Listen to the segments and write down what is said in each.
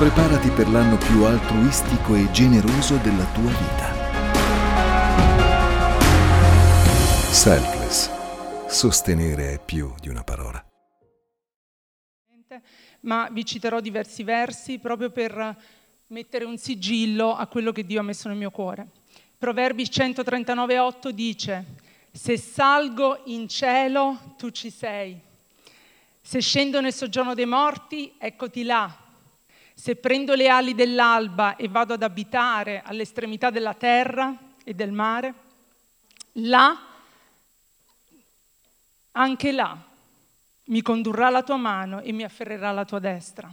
Preparati per l'anno più altruistico e generoso della tua vita. Selfless. Sostenere è più di una parola. Ma vi citerò diversi versi proprio per mettere un sigillo a quello che Dio ha messo nel mio cuore. Proverbi 139,8 dice: Se salgo in cielo, tu ci sei. Se scendo nel soggiorno dei morti, eccoti là. Se prendo le ali dell'alba e vado ad abitare all'estremità della terra e del mare, là, anche là, mi condurrà la tua mano e mi afferrerà la tua destra.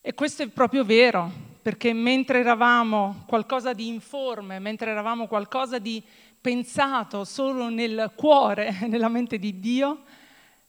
E questo è proprio vero, perché mentre eravamo qualcosa di informe, mentre eravamo qualcosa di pensato solo nel cuore, nella mente di Dio,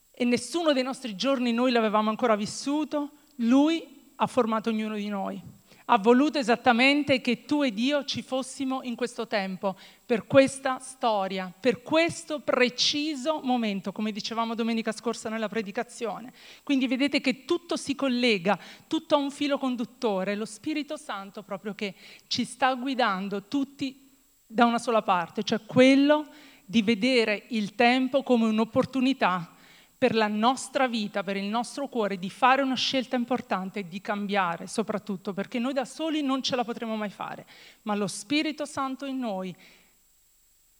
e nessuno dei nostri giorni noi l'avevamo ancora vissuto, Lui ha formato ognuno di noi. Ha voluto esattamente che tu ed io ci fossimo in questo tempo, per questa storia, per questo preciso momento, come dicevamo domenica scorsa nella predicazione. Quindi vedete che tutto si collega, tutto ha un filo conduttore, lo Spirito Santo proprio che ci sta guidando tutti da una sola parte, cioè quello di vedere il tempo come un'opportunità per la nostra vita, per il nostro cuore, di fare una scelta importante e di cambiare soprattutto, perché noi da soli non ce la potremo mai fare, ma lo Spirito Santo in noi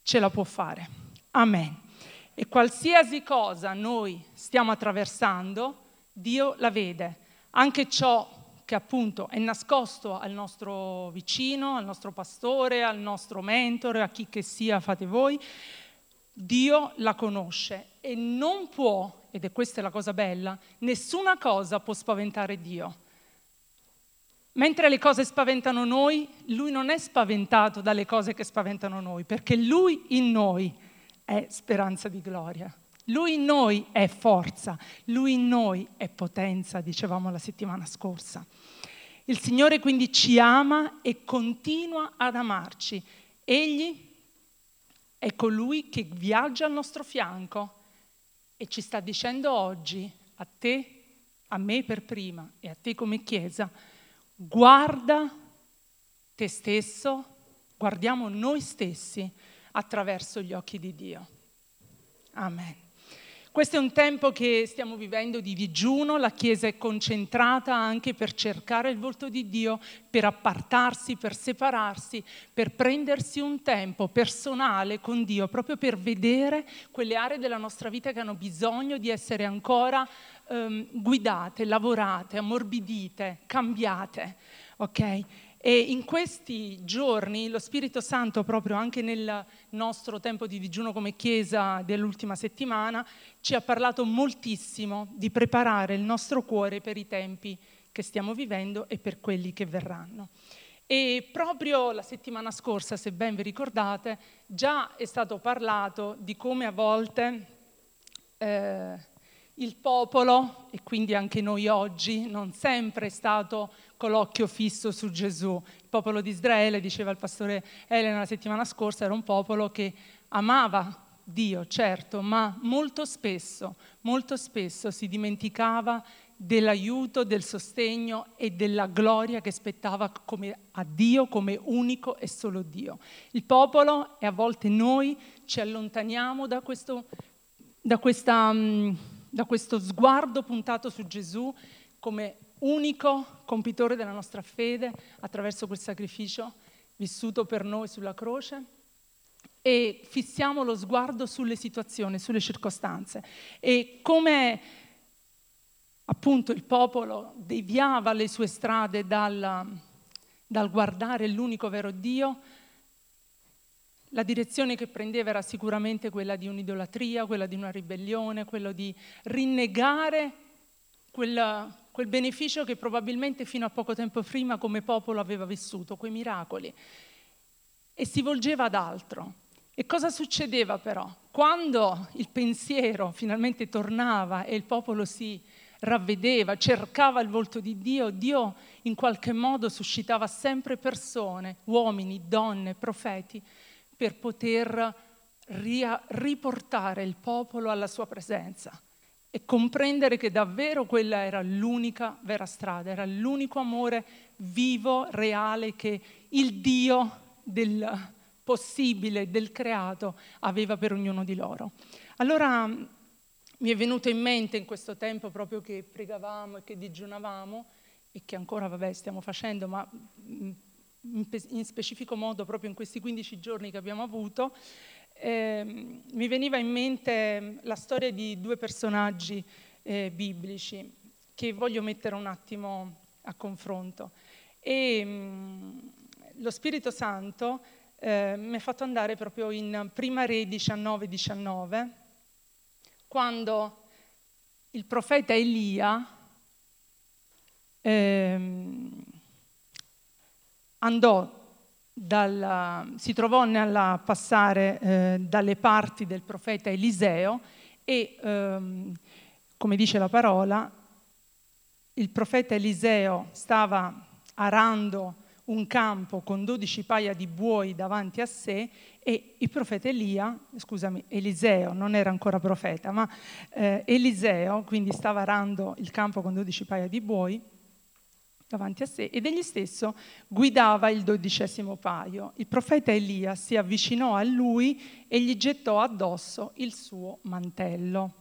ce la può fare. Amen. E qualsiasi cosa noi stiamo attraversando, Dio la vede. Anche ciò che appunto è nascosto al nostro vicino, al nostro pastore, al nostro mentore, a chi che sia, fate voi, Dio la conosce e non può, ed è questa la cosa bella, nessuna cosa può spaventare Dio. Mentre le cose spaventano noi, Lui non è spaventato dalle cose che spaventano noi, perché Lui in noi è speranza di gloria. Lui in noi è forza, Lui in noi è potenza, dicevamo la settimana scorsa. Il Signore quindi ci ama e continua ad amarci. Egli è colui che viaggia al nostro fianco e ci sta dicendo oggi, a te, a me per prima e a te come Chiesa, guarda te stesso, guardiamo noi stessi attraverso gli occhi di Dio. Amen. Questo è un tempo che stiamo vivendo di digiuno, la Chiesa è concentrata anche per cercare il volto di Dio, per appartarsi, per separarsi, per prendersi un tempo personale con Dio, proprio per vedere quelle aree della nostra vita che hanno bisogno di essere ancora um, guidate, lavorate, ammorbidite, cambiate. Okay? E in questi giorni lo Spirito Santo, proprio anche nel nostro tempo di digiuno come Chiesa dell'ultima settimana, ci ha parlato moltissimo di preparare il nostro cuore per i tempi che stiamo vivendo e per quelli che verranno. E proprio la settimana scorsa, se ben vi ricordate, già è stato parlato di come a volte eh, il popolo, e quindi anche noi oggi, non sempre è stato con l'occhio fisso su Gesù. Il popolo di Israele, diceva il pastore Elena la settimana scorsa, era un popolo che amava Dio, certo, ma molto spesso, molto spesso si dimenticava dell'aiuto, del sostegno e della gloria che spettava a Dio come unico e solo Dio. Il popolo e a volte noi ci allontaniamo da questo, da questa, mm, da questo sguardo puntato su Gesù come unico compitore della nostra fede attraverso quel sacrificio vissuto per noi sulla croce e fissiamo lo sguardo sulle situazioni, sulle circostanze. E come appunto il popolo deviava le sue strade dal, dal guardare l'unico vero Dio, la direzione che prendeva era sicuramente quella di un'idolatria, quella di una ribellione, quello di rinnegare quella, quel beneficio che probabilmente fino a poco tempo prima come popolo aveva vissuto, quei miracoli, e si volgeva ad altro. E cosa succedeva però? Quando il pensiero finalmente tornava e il popolo si ravvedeva, cercava il volto di Dio, Dio in qualche modo suscitava sempre persone, uomini, donne, profeti, per poter riportare il popolo alla sua presenza e comprendere che davvero quella era l'unica vera strada, era l'unico amore vivo, reale che il Dio del possibile, del creato aveva per ognuno di loro. Allora mi è venuto in mente in questo tempo proprio che pregavamo e che digiunavamo e che ancora vabbè stiamo facendo, ma in specifico modo proprio in questi 15 giorni che abbiamo avuto, eh, mi veniva in mente la storia di due personaggi eh, biblici che voglio mettere un attimo a confronto. E mh, mm, lo Spirito Santo eh, mi ha fatto andare proprio in Prima Re 19-19, quando il profeta Elia ehm, andò dal, si trovò nel passare eh, dalle parti del profeta Eliseo e, ehm, come dice la parola, il profeta Eliseo stava arando un campo con dodici paia di buoi davanti a sé e il profeta Elia, scusami, Eliseo non era ancora profeta, ma eh, Eliseo quindi stava arando il campo con dodici paia di buoi davanti a sé ed egli stesso guidava il dodicesimo paio. Il profeta Elia si avvicinò a lui e gli gettò addosso il suo mantello.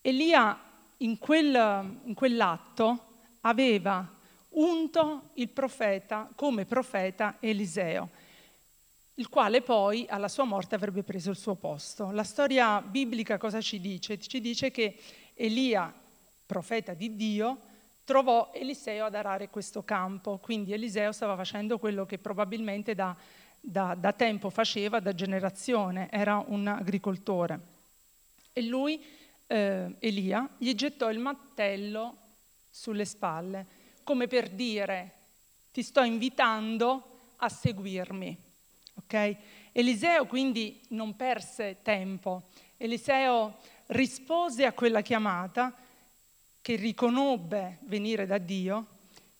Elia in, quel, in quell'atto aveva unto il profeta come profeta Eliseo, il quale poi alla sua morte avrebbe preso il suo posto. La storia biblica cosa ci dice? Ci dice che Elia, profeta di Dio, trovò Eliseo ad arare questo campo, quindi Eliseo stava facendo quello che probabilmente da, da, da tempo faceva, da generazione, era un agricoltore. E lui, eh, Elia, gli gettò il mantello sulle spalle, come per dire ti sto invitando a seguirmi. Okay? Eliseo quindi non perse tempo, Eliseo rispose a quella chiamata che riconobbe venire da Dio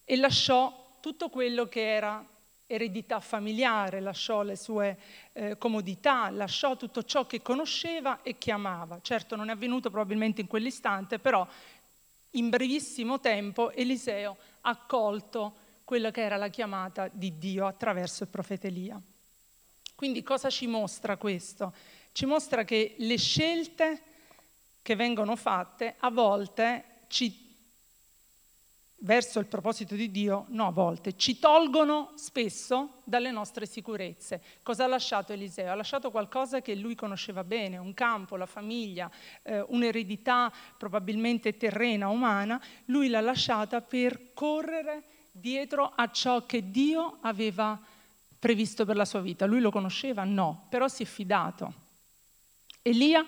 e lasciò tutto quello che era eredità familiare, lasciò le sue eh, comodità, lasciò tutto ciò che conosceva e che amava. Certo non è avvenuto probabilmente in quell'istante, però in brevissimo tempo Eliseo ha accolto quella che era la chiamata di Dio attraverso il profeta Elia. Quindi cosa ci mostra questo? Ci mostra che le scelte che vengono fatte a volte ci, verso il proposito di Dio, no a volte, ci tolgono spesso dalle nostre sicurezze. Cosa ha lasciato Eliseo? Ha lasciato qualcosa che lui conosceva bene, un campo, la famiglia, eh, un'eredità probabilmente terrena, umana, lui l'ha lasciata per correre dietro a ciò che Dio aveva previsto per la sua vita. Lui lo conosceva? No, però si è fidato. Elia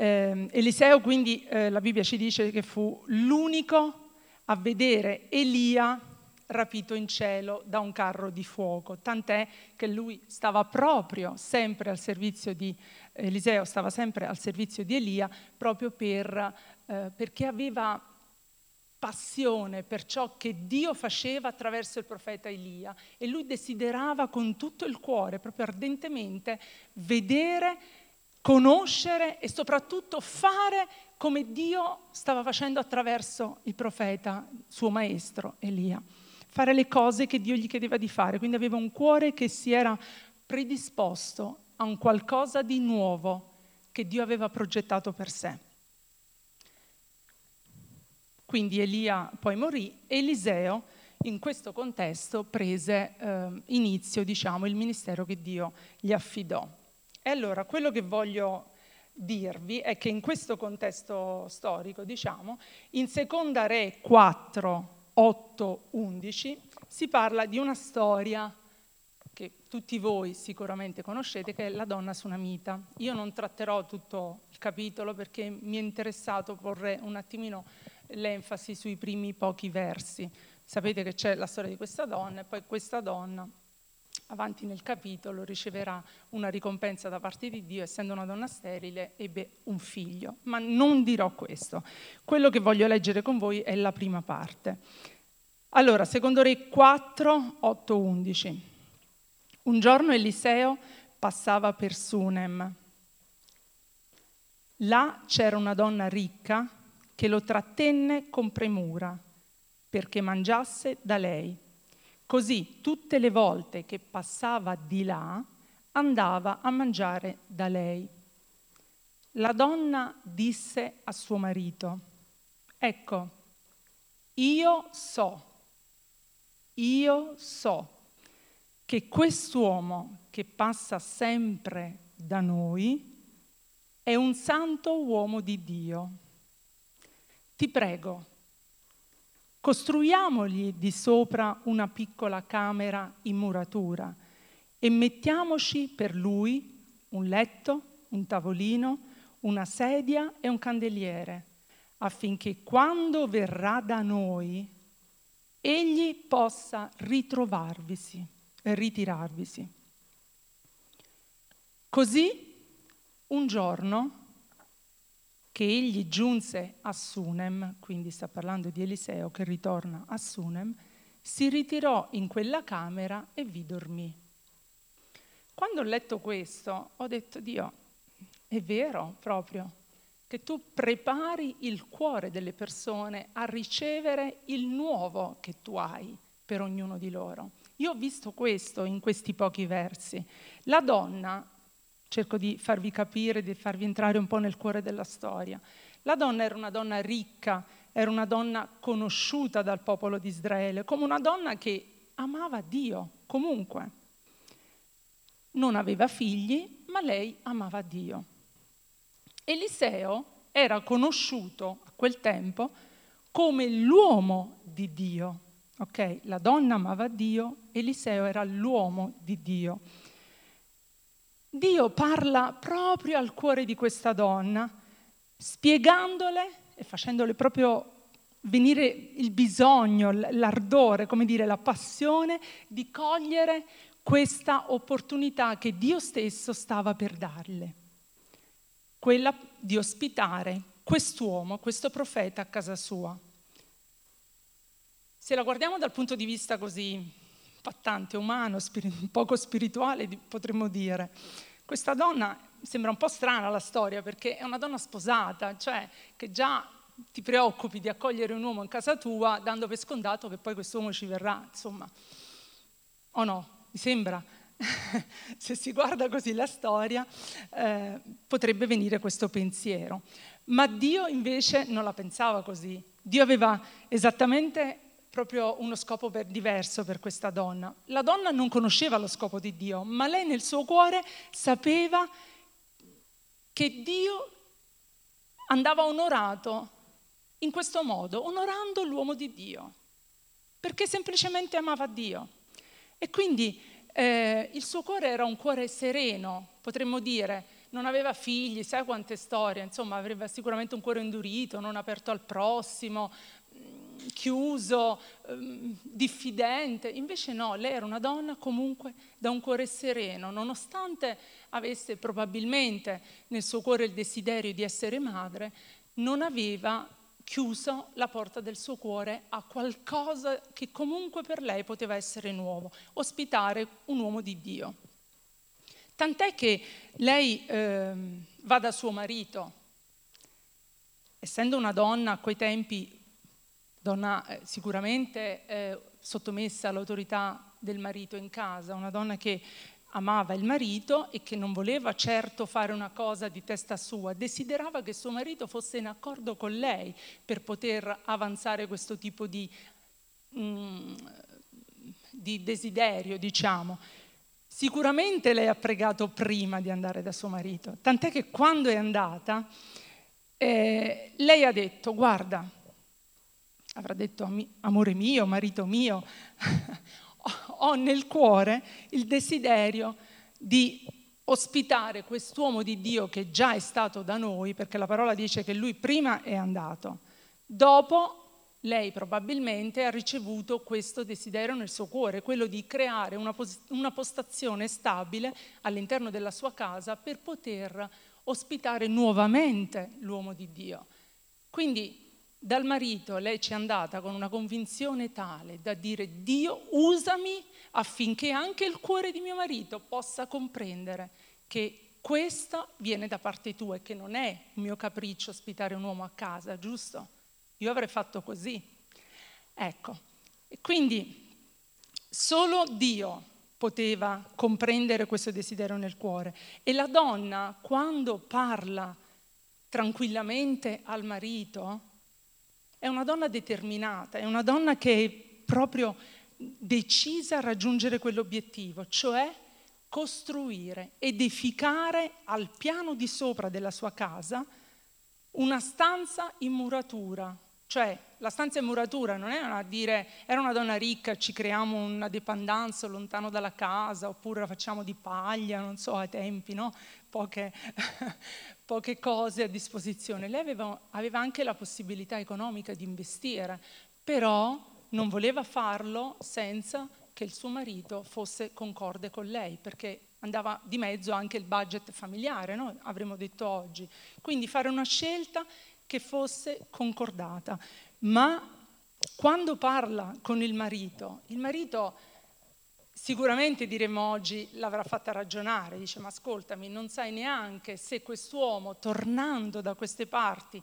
eh, Eliseo quindi eh, la Bibbia ci dice che fu l'unico a vedere Elia rapito in cielo da un carro di fuoco, tant'è che lui stava proprio sempre al servizio di Eliseo, stava sempre al servizio di Elia proprio per, eh, perché aveva passione per ciò che Dio faceva attraverso il profeta Elia e lui desiderava con tutto il cuore, proprio ardentemente, vedere conoscere e soprattutto fare come Dio stava facendo attraverso il profeta, suo maestro Elia. Fare le cose che Dio gli chiedeva di fare, quindi aveva un cuore che si era predisposto a un qualcosa di nuovo che Dio aveva progettato per sé. Quindi Elia poi morì e Eliseo in questo contesto prese eh, inizio diciamo, il ministero che Dio gli affidò. E allora quello che voglio dirvi è che in questo contesto storico, diciamo, in seconda Re 4, 8, 11 si parla di una storia che tutti voi sicuramente conoscete, che è la donna sunamita. Io non tratterò tutto il capitolo perché mi è interessato porre un attimino l'enfasi sui primi pochi versi. Sapete che c'è la storia di questa donna e poi questa donna avanti nel capitolo riceverà una ricompensa da parte di Dio, essendo una donna sterile, ebbe un figlio. Ma non dirò questo. Quello che voglio leggere con voi è la prima parte. Allora, secondo Re 4, 8, 11. Un giorno Eliseo passava per Sunem. Là c'era una donna ricca che lo trattenne con premura perché mangiasse da lei. Così tutte le volte che passava di là andava a mangiare da lei. La donna disse a suo marito, ecco, io so, io so che quest'uomo che passa sempre da noi è un santo uomo di Dio. Ti prego, costruiamogli di sopra una piccola camera in muratura e mettiamoci per lui un letto, un tavolino, una sedia e un candeliere, affinché quando verrà da noi egli possa ritrovarvisi e ritirarvisi. Così un giorno che egli giunse a Sunem, quindi sta parlando di Eliseo che ritorna a Sunem, si ritirò in quella camera e vi dormì. Quando ho letto questo ho detto, Dio, è vero proprio, che tu prepari il cuore delle persone a ricevere il nuovo che tu hai per ognuno di loro. Io ho visto questo in questi pochi versi. La donna cerco di farvi capire, di farvi entrare un po' nel cuore della storia. La donna era una donna ricca, era una donna conosciuta dal popolo di Israele, come una donna che amava Dio comunque. Non aveva figli, ma lei amava Dio. Eliseo era conosciuto a quel tempo come l'uomo di Dio. Ok, la donna amava Dio, Eliseo era l'uomo di Dio. Dio parla proprio al cuore di questa donna, spiegandole e facendole proprio venire il bisogno, l'ardore, come dire, la passione di cogliere questa opportunità che Dio stesso stava per darle, quella di ospitare quest'uomo, questo profeta a casa sua. Se la guardiamo dal punto di vista così impattante, umano, poco spirituale, potremmo dire. Questa donna sembra un po' strana la storia perché è una donna sposata, cioè che già ti preoccupi di accogliere un uomo in casa tua dando per scontato che poi quest'uomo ci verrà, insomma. O no? Mi sembra. Se si guarda così la storia, eh, potrebbe venire questo pensiero. Ma Dio invece non la pensava così. Dio aveva esattamente proprio uno scopo per, diverso per questa donna. La donna non conosceva lo scopo di Dio, ma lei nel suo cuore sapeva che Dio andava onorato in questo modo, onorando l'uomo di Dio, perché semplicemente amava Dio. E quindi eh, il suo cuore era un cuore sereno, potremmo dire, non aveva figli, sai quante storie, insomma aveva sicuramente un cuore indurito, non aperto al prossimo, chiuso, ehm, diffidente. Invece no, lei era una donna comunque da un cuore sereno, nonostante avesse probabilmente nel suo cuore il desiderio di essere madre, non aveva chiuso la porta del suo cuore a qualcosa che comunque per lei poteva essere nuovo, ospitare un uomo di Dio. Tant'è che lei eh, va da suo marito, essendo una donna a quei tempi donna eh, sicuramente eh, sottomessa all'autorità del marito in casa, una donna che amava il marito e che non voleva certo fare una cosa di testa sua, desiderava che suo marito fosse in accordo con lei per poter avanzare questo tipo di, mm, di desiderio, diciamo. Sicuramente lei ha pregato prima di andare da suo marito, tant'è che quando è andata, eh, lei ha detto, guarda, avrà detto amore mio, marito mio, ho nel cuore il desiderio di ospitare quest'uomo di Dio che già è stato da noi, perché la parola dice che lui prima è andato, dopo lei probabilmente ha ricevuto questo desiderio nel suo cuore, quello di creare una, pos- una postazione stabile all'interno della sua casa per poter ospitare nuovamente l'uomo di Dio. Quindi dal marito lei ci è andata con una convinzione tale da dire Dio usami affinché anche il cuore di mio marito possa comprendere che questo viene da parte tua e che non è un mio capriccio ospitare un uomo a casa, giusto? Io avrei fatto così. Ecco, e quindi solo Dio poteva comprendere questo desiderio nel cuore. E la donna, quando parla tranquillamente al marito, è una donna determinata, è una donna che è proprio decisa a raggiungere quell'obiettivo, cioè costruire, edificare al piano di sopra della sua casa una stanza in muratura, cioè la stanza in muratura non è a dire era una donna ricca, ci creiamo una dependenza lontano dalla casa oppure la facciamo di paglia, non so, ai tempi, no? Poche, poche cose a disposizione. Lei aveva, aveva anche la possibilità economica di investire, però non voleva farlo senza che il suo marito fosse concorde con lei, perché andava di mezzo anche il budget familiare, no? avremmo detto oggi. Quindi fare una scelta che fosse concordata. Ma quando parla con il marito, il marito sicuramente diremmo oggi l'avrà fatta ragionare, dice ma ascoltami, non sai neanche se quest'uomo tornando da queste parti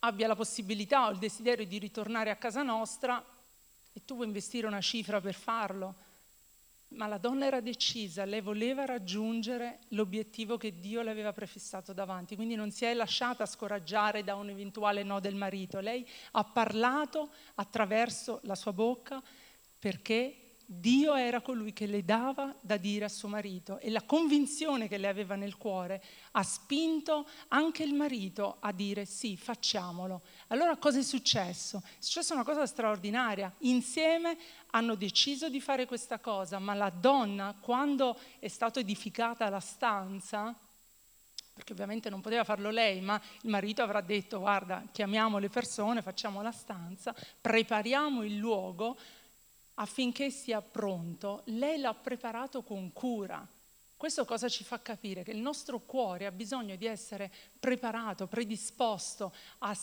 abbia la possibilità o il desiderio di ritornare a casa nostra e tu vuoi investire una cifra per farlo. Ma la donna era decisa, lei voleva raggiungere l'obiettivo che Dio le aveva prefissato davanti, quindi non si è lasciata scoraggiare da un eventuale no del marito. Lei ha parlato attraverso la sua bocca perché Dio era colui che le dava da dire a suo marito e la convinzione che le aveva nel cuore ha spinto anche il marito a dire sì, facciamolo. Allora cosa è successo? È successa una cosa straordinaria. Insieme hanno deciso di fare questa cosa, ma la donna, quando è stata edificata la stanza, perché ovviamente non poteva farlo lei, ma il marito avrà detto guarda, chiamiamo le persone, facciamo la stanza, prepariamo il luogo, affinché sia pronto, lei l'ha preparato con cura. Questo cosa ci fa capire? Che il nostro cuore ha bisogno di essere preparato, predisposto a,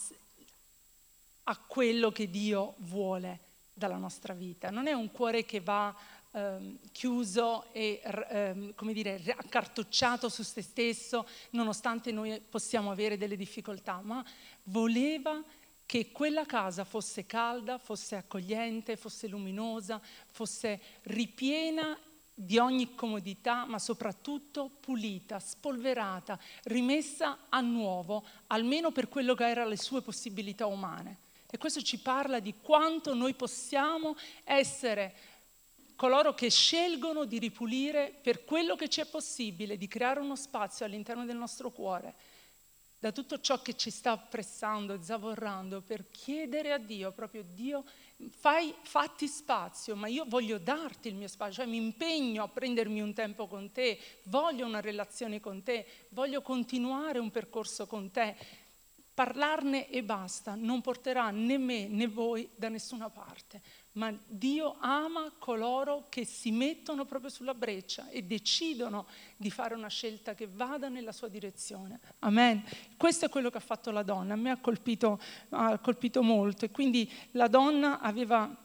a quello che Dio vuole dalla nostra vita. Non è un cuore che va ehm, chiuso e ehm, come dire, accartocciato su se stesso, nonostante noi possiamo avere delle difficoltà, ma voleva che quella casa fosse calda, fosse accogliente, fosse luminosa, fosse ripiena di ogni comodità, ma soprattutto pulita, spolverata, rimessa a nuovo, almeno per quello che erano le sue possibilità umane. E questo ci parla di quanto noi possiamo essere coloro che scelgono di ripulire per quello che ci è possibile, di creare uno spazio all'interno del nostro cuore da tutto ciò che ci sta pressando, zavorrando, per chiedere a Dio, proprio Dio, fai, fatti spazio, ma io voglio darti il mio spazio, cioè mi impegno a prendermi un tempo con te, voglio una relazione con te, voglio continuare un percorso con te. Parlarne e basta, non porterà né me né voi da nessuna parte ma Dio ama coloro che si mettono proprio sulla breccia e decidono di fare una scelta che vada nella sua direzione. Amen. Questo è quello che ha fatto la donna, a me ha colpito, ha colpito molto e quindi la donna aveva,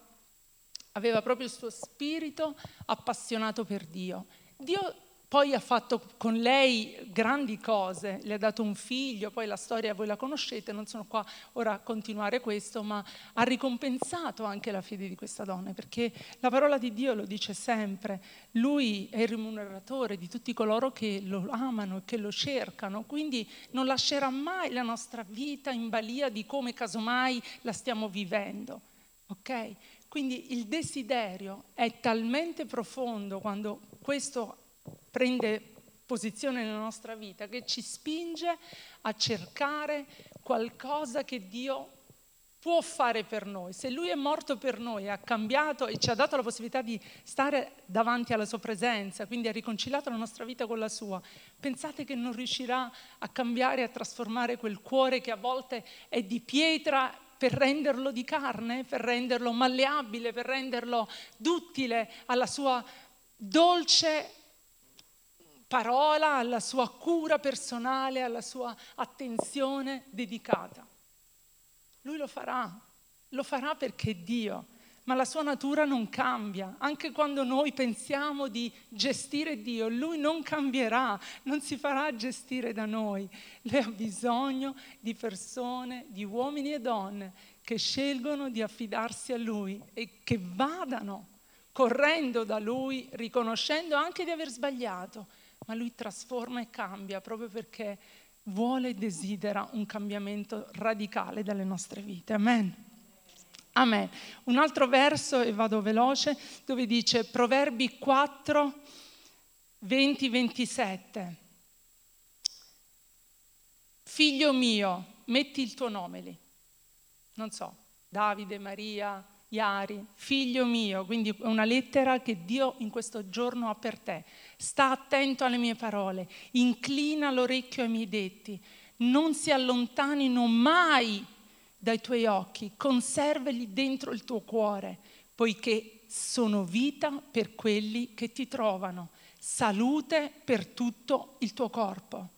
aveva proprio il suo spirito appassionato per Dio. Dio poi ha fatto con lei grandi cose, le ha dato un figlio, poi la storia voi la conoscete, non sono qua ora a continuare questo, ma ha ricompensato anche la fede di questa donna, perché la parola di Dio lo dice sempre, lui è il rimuneratore di tutti coloro che lo amano e che lo cercano, quindi non lascerà mai la nostra vita in balia di come casomai la stiamo vivendo. Ok? Quindi il desiderio è talmente profondo quando questo prende posizione nella nostra vita, che ci spinge a cercare qualcosa che Dio può fare per noi. Se Lui è morto per noi, ha cambiato e ci ha dato la possibilità di stare davanti alla Sua presenza, quindi ha riconciliato la nostra vita con la Sua, pensate che non riuscirà a cambiare, a trasformare quel cuore che a volte è di pietra per renderlo di carne, per renderlo malleabile, per renderlo duttile alla Sua dolce parola, alla sua cura personale, alla sua attenzione dedicata. Lui lo farà, lo farà perché Dio ma la sua natura non cambia. Anche quando noi pensiamo di gestire Dio, Lui non cambierà, non si farà gestire da noi. Lui ha bisogno di persone, di uomini e donne che scelgono di affidarsi a Lui e che vadano correndo da Lui, riconoscendo anche di aver sbagliato, ma Lui trasforma e cambia proprio perché vuole e desidera un cambiamento radicale dalle nostre vite. Amen. Amen. Un altro verso, e vado veloce, dove dice Proverbi 4, 20, 27. Figlio mio, metti il tuo nome lì. Non so, Davide, Maria, Iari, figlio mio, quindi è una lettera che Dio in questo giorno ha per te. Sta attento alle mie parole, inclina l'orecchio ai miei detti, non si allontanino mai dai tuoi occhi, conservali dentro il tuo cuore, poiché sono vita per quelli che ti trovano, salute per tutto il tuo corpo.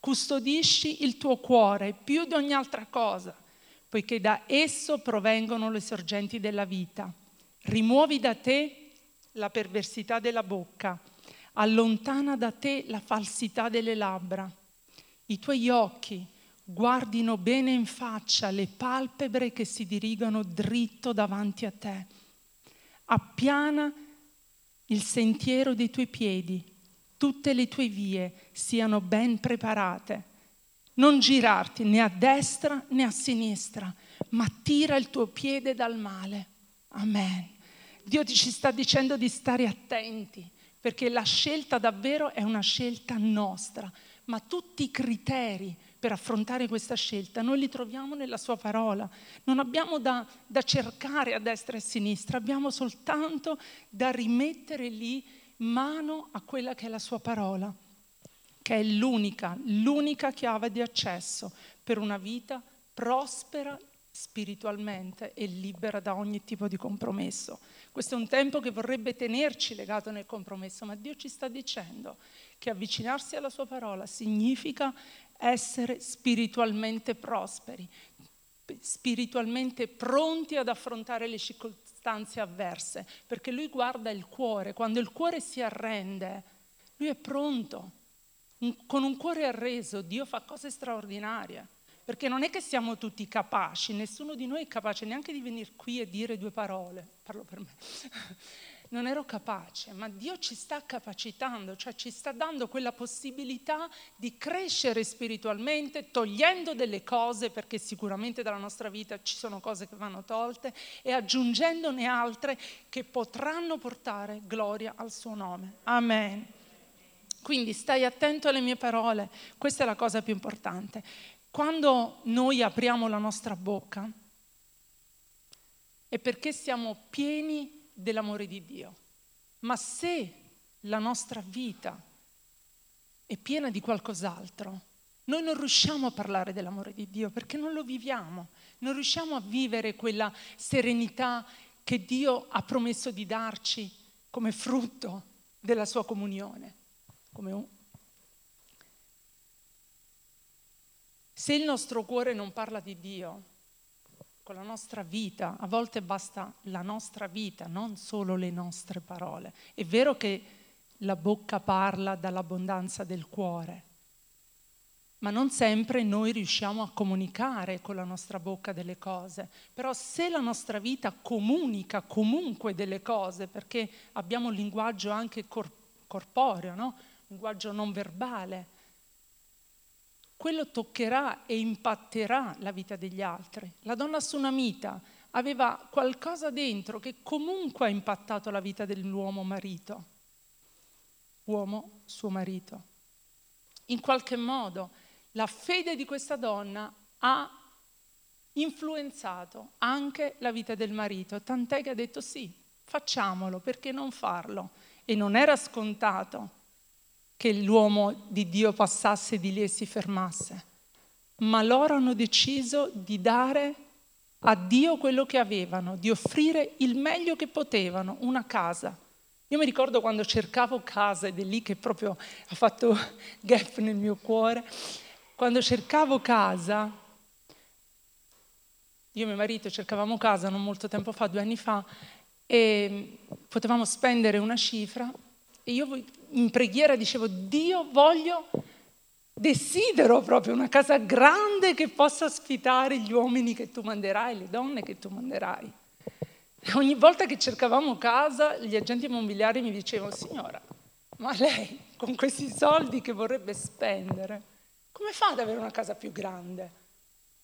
Custodisci il tuo cuore più di ogni altra cosa, poiché da esso provengono le sorgenti della vita. Rimuovi da te la perversità della bocca, allontana da te la falsità delle labbra. I tuoi occhi guardino bene in faccia le palpebre che si dirigono dritto davanti a te. Appiana il sentiero dei tuoi piedi, tutte le tue vie siano ben preparate. Non girarti né a destra né a sinistra, ma tira il tuo piede dal male. Amen. Dio ci sta dicendo di stare attenti, perché la scelta davvero è una scelta nostra, ma tutti i criteri per affrontare questa scelta, noi li troviamo nella sua parola. Non abbiamo da, da cercare a destra e a sinistra, abbiamo soltanto da rimettere lì mano a quella che è la sua parola, che è l'unica, l'unica chiave di accesso per una vita prospera spiritualmente e libera da ogni tipo di compromesso. Questo è un tempo che vorrebbe tenerci legato nel compromesso, ma Dio ci sta dicendo che avvicinarsi alla sua parola significa essere spiritualmente prosperi, spiritualmente pronti ad affrontare le circostanze avverse, perché lui guarda il cuore, quando il cuore si arrende, lui è pronto. Con un cuore arreso Dio fa cose straordinarie, perché non è che siamo tutti capaci, nessuno di noi è capace neanche di venire qui e dire due parole, parlo per me non ero capace, ma Dio ci sta capacitando, cioè ci sta dando quella possibilità di crescere spiritualmente, togliendo delle cose, perché sicuramente dalla nostra vita ci sono cose che vanno tolte, e aggiungendone altre che potranno portare gloria al suo nome. Amen. Quindi stai attento alle mie parole, questa è la cosa più importante. Quando noi apriamo la nostra bocca, è perché siamo pieni dell'amore di Dio. Ma se la nostra vita è piena di qualcos'altro, noi non riusciamo a parlare dell'amore di Dio perché non lo viviamo, non riusciamo a vivere quella serenità che Dio ha promesso di darci come frutto della sua comunione. Un... Se il nostro cuore non parla di Dio, con la nostra vita, a volte basta la nostra vita, non solo le nostre parole. È vero che la bocca parla dall'abbondanza del cuore, ma non sempre noi riusciamo a comunicare con la nostra bocca delle cose. Però se la nostra vita comunica comunque delle cose, perché abbiamo un linguaggio anche corporeo, no? Linguaggio non verbale, quello toccherà e impatterà la vita degli altri. La donna sunamita aveva qualcosa dentro che comunque ha impattato la vita dell'uomo marito, uomo suo marito. In qualche modo la fede di questa donna ha influenzato anche la vita del marito, tant'è che ha detto sì, facciamolo, perché non farlo? E non era scontato che l'uomo di Dio passasse di lì e si fermasse, ma loro hanno deciso di dare a Dio quello che avevano, di offrire il meglio che potevano, una casa. Io mi ricordo quando cercavo casa, ed è lì che proprio ha fatto gap nel mio cuore, quando cercavo casa, io e mio marito cercavamo casa non molto tempo fa, due anni fa, e potevamo spendere una cifra e io in preghiera dicevo, Dio voglio, desidero proprio una casa grande che possa ospitare gli uomini che tu manderai, le donne che tu manderai. E ogni volta che cercavamo casa, gli agenti immobiliari mi dicevano, signora, ma lei con questi soldi che vorrebbe spendere, come fa ad avere una casa più grande?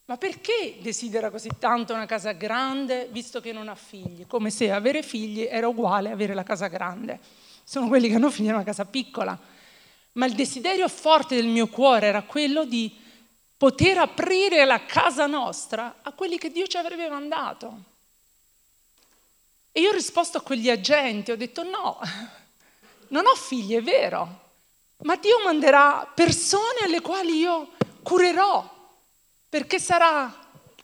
Ma perché desidera così tanto una casa grande visto che non ha figli? Come se avere figli era uguale a avere la casa grande. Sono quelli che hanno in una casa piccola. Ma il desiderio forte del mio cuore era quello di poter aprire la casa nostra a quelli che Dio ci avrebbe mandato. E io ho risposto a quegli agenti, ho detto no, non ho figli, è vero, ma Dio manderà persone alle quali io curerò, perché sarà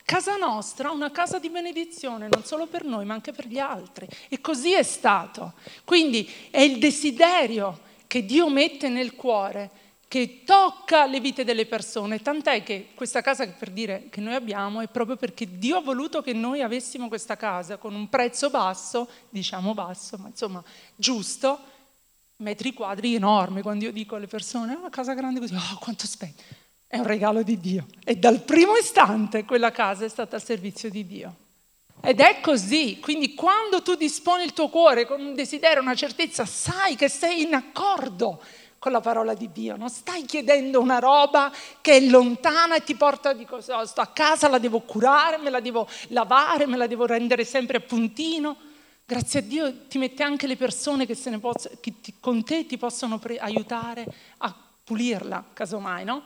casa nostra una casa di benedizione, non solo per noi, ma anche per gli altri. E così è stato. Quindi è il desiderio che Dio mette nel cuore che tocca le vite delle persone, tant'è che questa casa per dire che noi abbiamo è proprio perché Dio ha voluto che noi avessimo questa casa con un prezzo basso, diciamo basso, ma insomma giusto, metri quadri enormi. Quando io dico alle persone, una casa grande così, oh quanto spendi? È un regalo di Dio. E dal primo istante quella casa è stata al servizio di Dio. Ed è così, quindi quando tu disponi il tuo cuore con un desiderio, una certezza, sai che sei in accordo con la parola di Dio, non stai chiedendo una roba che è lontana e ti porta, dico, oh, sto a casa, la devo curare, me la devo lavare, me la devo rendere sempre a puntino. Grazie a Dio ti mette anche le persone che, posso, che ti, con te ti possono pre- aiutare a pulirla, casomai, no?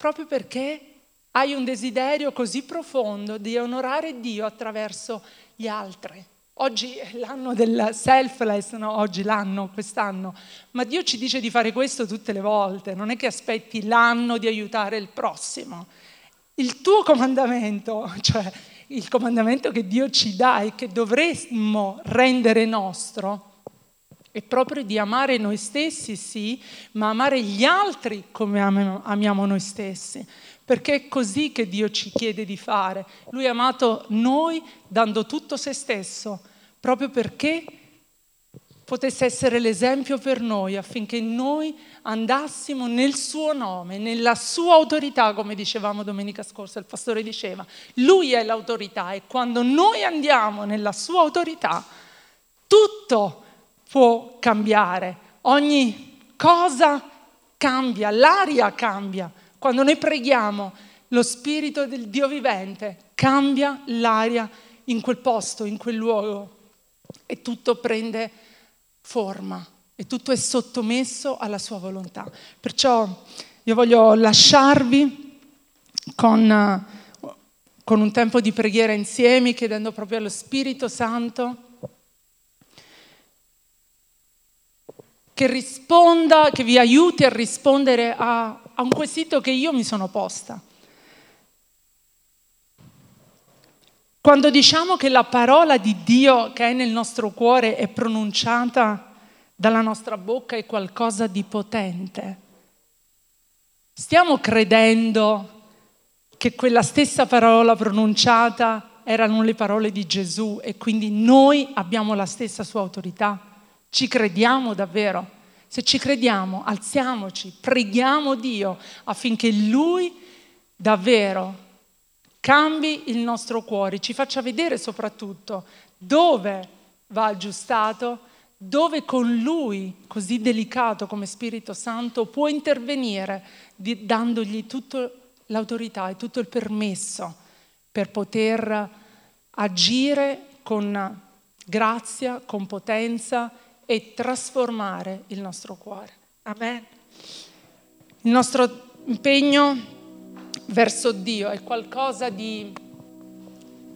Proprio perché hai un desiderio così profondo di onorare Dio attraverso gli altri. Oggi è l'anno del selfless, no? oggi l'anno, quest'anno, ma Dio ci dice di fare questo tutte le volte, non è che aspetti l'anno di aiutare il prossimo. Il tuo comandamento, cioè il comandamento che Dio ci dà e che dovremmo rendere nostro, è proprio di amare noi stessi, sì, ma amare gli altri come amiamo noi stessi perché è così che Dio ci chiede di fare. Lui ha amato noi dando tutto se stesso, proprio perché potesse essere l'esempio per noi affinché noi andassimo nel suo nome, nella sua autorità, come dicevamo domenica scorsa, il pastore diceva, lui è l'autorità e quando noi andiamo nella sua autorità, tutto può cambiare, ogni cosa cambia, l'aria cambia. Quando noi preghiamo, lo Spirito del Dio vivente cambia l'aria in quel posto, in quel luogo e tutto prende forma e tutto è sottomesso alla sua volontà. Perciò io voglio lasciarvi con, con un tempo di preghiera insieme, chiedendo proprio allo Spirito Santo che risponda, che vi aiuti a rispondere a, a un quesito che io mi sono posta. Quando diciamo che la parola di Dio che è nel nostro cuore è pronunciata dalla nostra bocca è qualcosa di potente, stiamo credendo che quella stessa parola pronunciata erano le parole di Gesù e quindi noi abbiamo la stessa sua autorità? Ci crediamo davvero? Se ci crediamo, alziamoci, preghiamo Dio affinché Lui davvero cambi il nostro cuore, ci faccia vedere soprattutto dove va aggiustato, dove con Lui, così delicato come Spirito Santo, può intervenire dandogli tutta l'autorità e tutto il permesso per poter agire con grazia, con potenza e trasformare il nostro cuore. Amen. Il nostro impegno verso Dio è qualcosa di...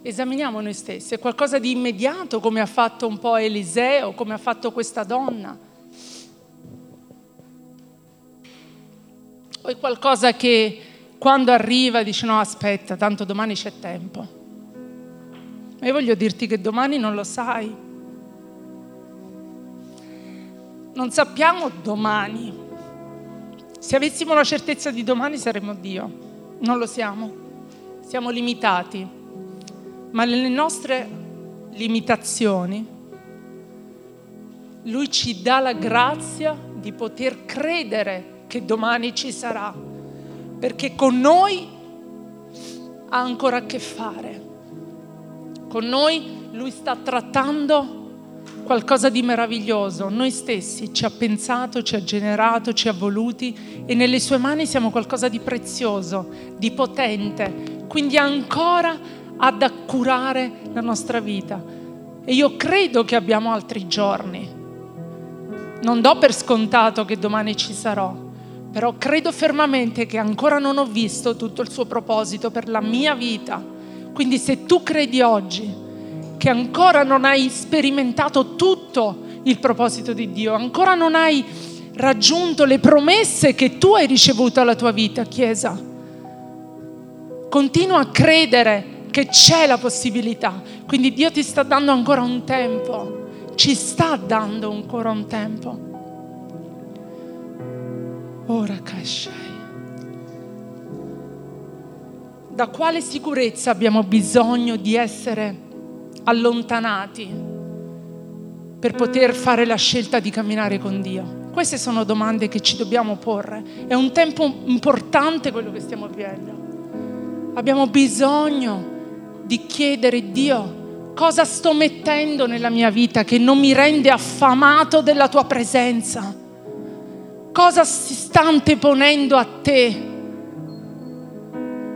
Esaminiamo noi stessi, è qualcosa di immediato come ha fatto un po' Eliseo, come ha fatto questa donna. O è qualcosa che quando arriva dice no aspetta, tanto domani c'è tempo. Ma io voglio dirti che domani non lo sai. Non sappiamo domani. Se avessimo la certezza di domani saremmo Dio non lo siamo. siamo limitati, ma nelle nostre limitazioni Lui ci dà la grazia di poter credere che domani ci sarà, perché con noi ha ancora a che fare. Con noi Lui sta trattando qualcosa di meraviglioso. Noi stessi ci ha pensato, ci ha generato, ci ha voluti e nelle sue mani siamo qualcosa di prezioso, di potente. Quindi ancora ad accurare la nostra vita. E io credo che abbiamo altri giorni. Non do per scontato che domani ci sarò, però credo fermamente che ancora non ho visto tutto il suo proposito per la mia vita. Quindi se tu credi oggi, che ancora non hai sperimentato tutto il proposito di Dio, ancora non hai raggiunto le promesse che tu hai ricevuto alla tua vita, Chiesa. Continua a credere che c'è la possibilità, quindi Dio ti sta dando ancora un tempo, ci sta dando ancora un tempo. Ora Kashai. Da quale sicurezza abbiamo bisogno di essere allontanati per poter fare la scelta di camminare con Dio? Queste sono domande che ci dobbiamo porre. È un tempo importante quello che stiamo vivendo. Abbiamo bisogno di chiedere Dio cosa sto mettendo nella mia vita che non mi rende affamato della tua presenza. Cosa si sta anteponendo a te?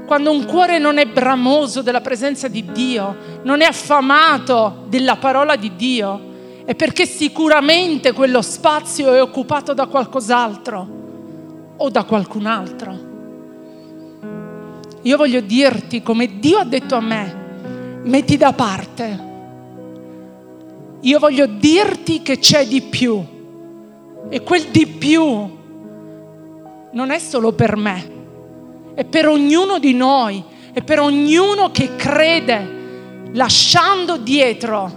Quando un cuore non è bramoso della presenza di Dio, non è affamato della parola di Dio, è perché sicuramente quello spazio è occupato da qualcos'altro o da qualcun altro. Io voglio dirti come Dio ha detto a me, metti da parte. Io voglio dirti che c'è di più e quel di più non è solo per me è per ognuno di noi, è per ognuno che crede, lasciando dietro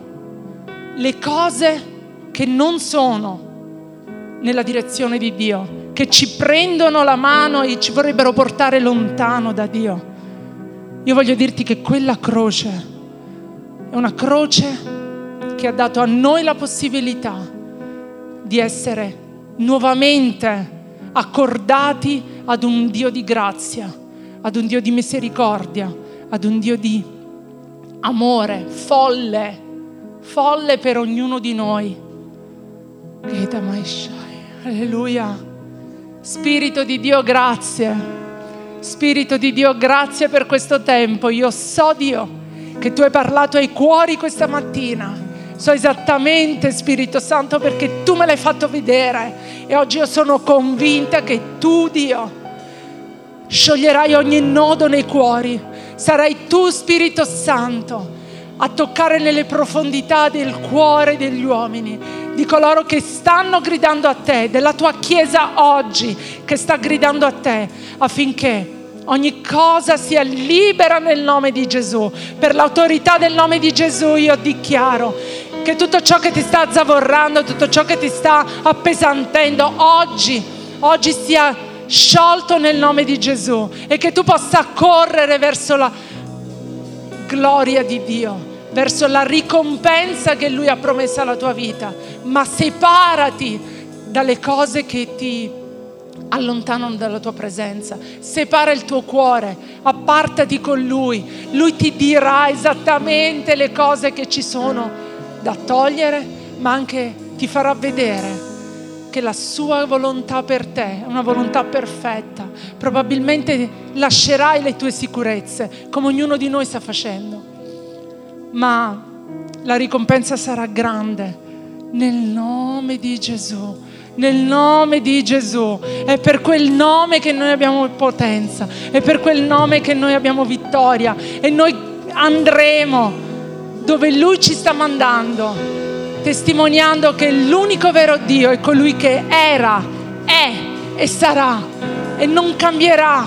le cose che non sono nella direzione di Dio, che ci prendono la mano e ci vorrebbero portare lontano da Dio. Io voglio dirti che quella croce è una croce che ha dato a noi la possibilità di essere nuovamente accordati ad un Dio di grazia, ad un Dio di misericordia, ad un Dio di amore, folle, folle per ognuno di noi. Alleluia. Spirito di Dio, grazie. Spirito di Dio, grazie per questo tempo. Io so, Dio, che tu hai parlato ai cuori questa mattina So esattamente, Spirito Santo, perché tu me l'hai fatto vedere e oggi io sono convinta che tu, Dio, scioglierai ogni nodo nei cuori. Sarai tu, Spirito Santo, a toccare nelle profondità del cuore degli uomini, di coloro che stanno gridando a te, della tua Chiesa oggi che sta gridando a te, affinché ogni cosa sia libera nel nome di Gesù. Per l'autorità del nome di Gesù io dichiaro che tutto ciò che ti sta zavorrando, tutto ciò che ti sta appesantendo, oggi, oggi sia sciolto nel nome di Gesù e che tu possa correre verso la gloria di Dio, verso la ricompensa che Lui ha promesso alla tua vita. Ma separati dalle cose che ti allontanano dalla tua presenza, separa il tuo cuore, appartati con Lui, Lui ti dirà esattamente le cose che ci sono da togliere, ma anche ti farà vedere che la sua volontà per te è una volontà perfetta. Probabilmente lascerai le tue sicurezze, come ognuno di noi sta facendo, ma la ricompensa sarà grande nel nome di Gesù. Nel nome di Gesù, è per quel nome che noi abbiamo potenza, è per quel nome che noi abbiamo vittoria e noi andremo dove Lui ci sta mandando, testimoniando che l'unico vero Dio è colui che era, è e sarà e non cambierà.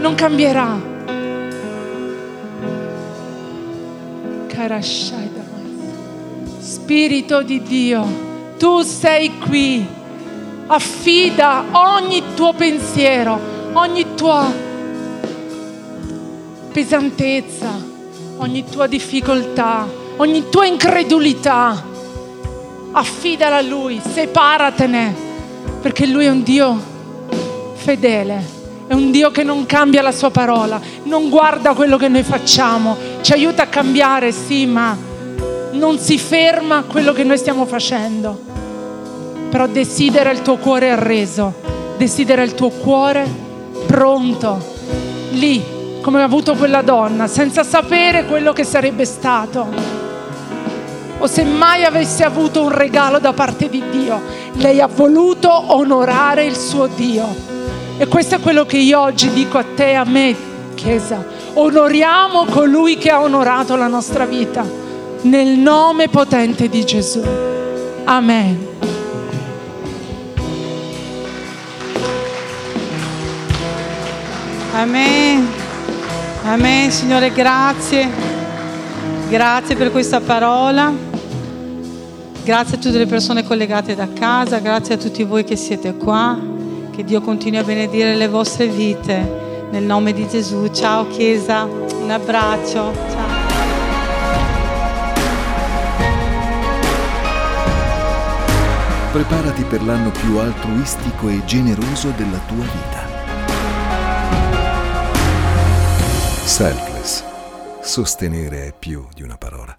Non cambierà. Spirito di Dio, tu sei qui. Affida ogni tuo pensiero, ogni tua pesantezza, ogni tua difficoltà, ogni tua incredulità, affidala a Lui, separatene, perché Lui è un Dio fedele, è un Dio che non cambia la sua parola, non guarda quello che noi facciamo, ci aiuta a cambiare, sì, ma non si ferma quello che noi stiamo facendo, però desidera il tuo cuore arreso, desidera il tuo cuore pronto, lì, come ha avuto quella donna, senza sapere quello che sarebbe stato. O se mai avesse avuto un regalo da parte di Dio, lei ha voluto onorare il suo Dio. E questo è quello che io oggi dico a te e a me, Chiesa. Onoriamo colui che ha onorato la nostra vita nel nome potente di Gesù. Amen. Amen. Amen, Signore, grazie. Grazie per questa parola. Grazie a tutte le persone collegate da casa, grazie a tutti voi che siete qua. Che Dio continui a benedire le vostre vite. Nel nome di Gesù. Ciao Chiesa, un abbraccio. Ciao. Preparati per l'anno più altruistico e generoso della tua vita. Selfless. Sostenere è più di una parola.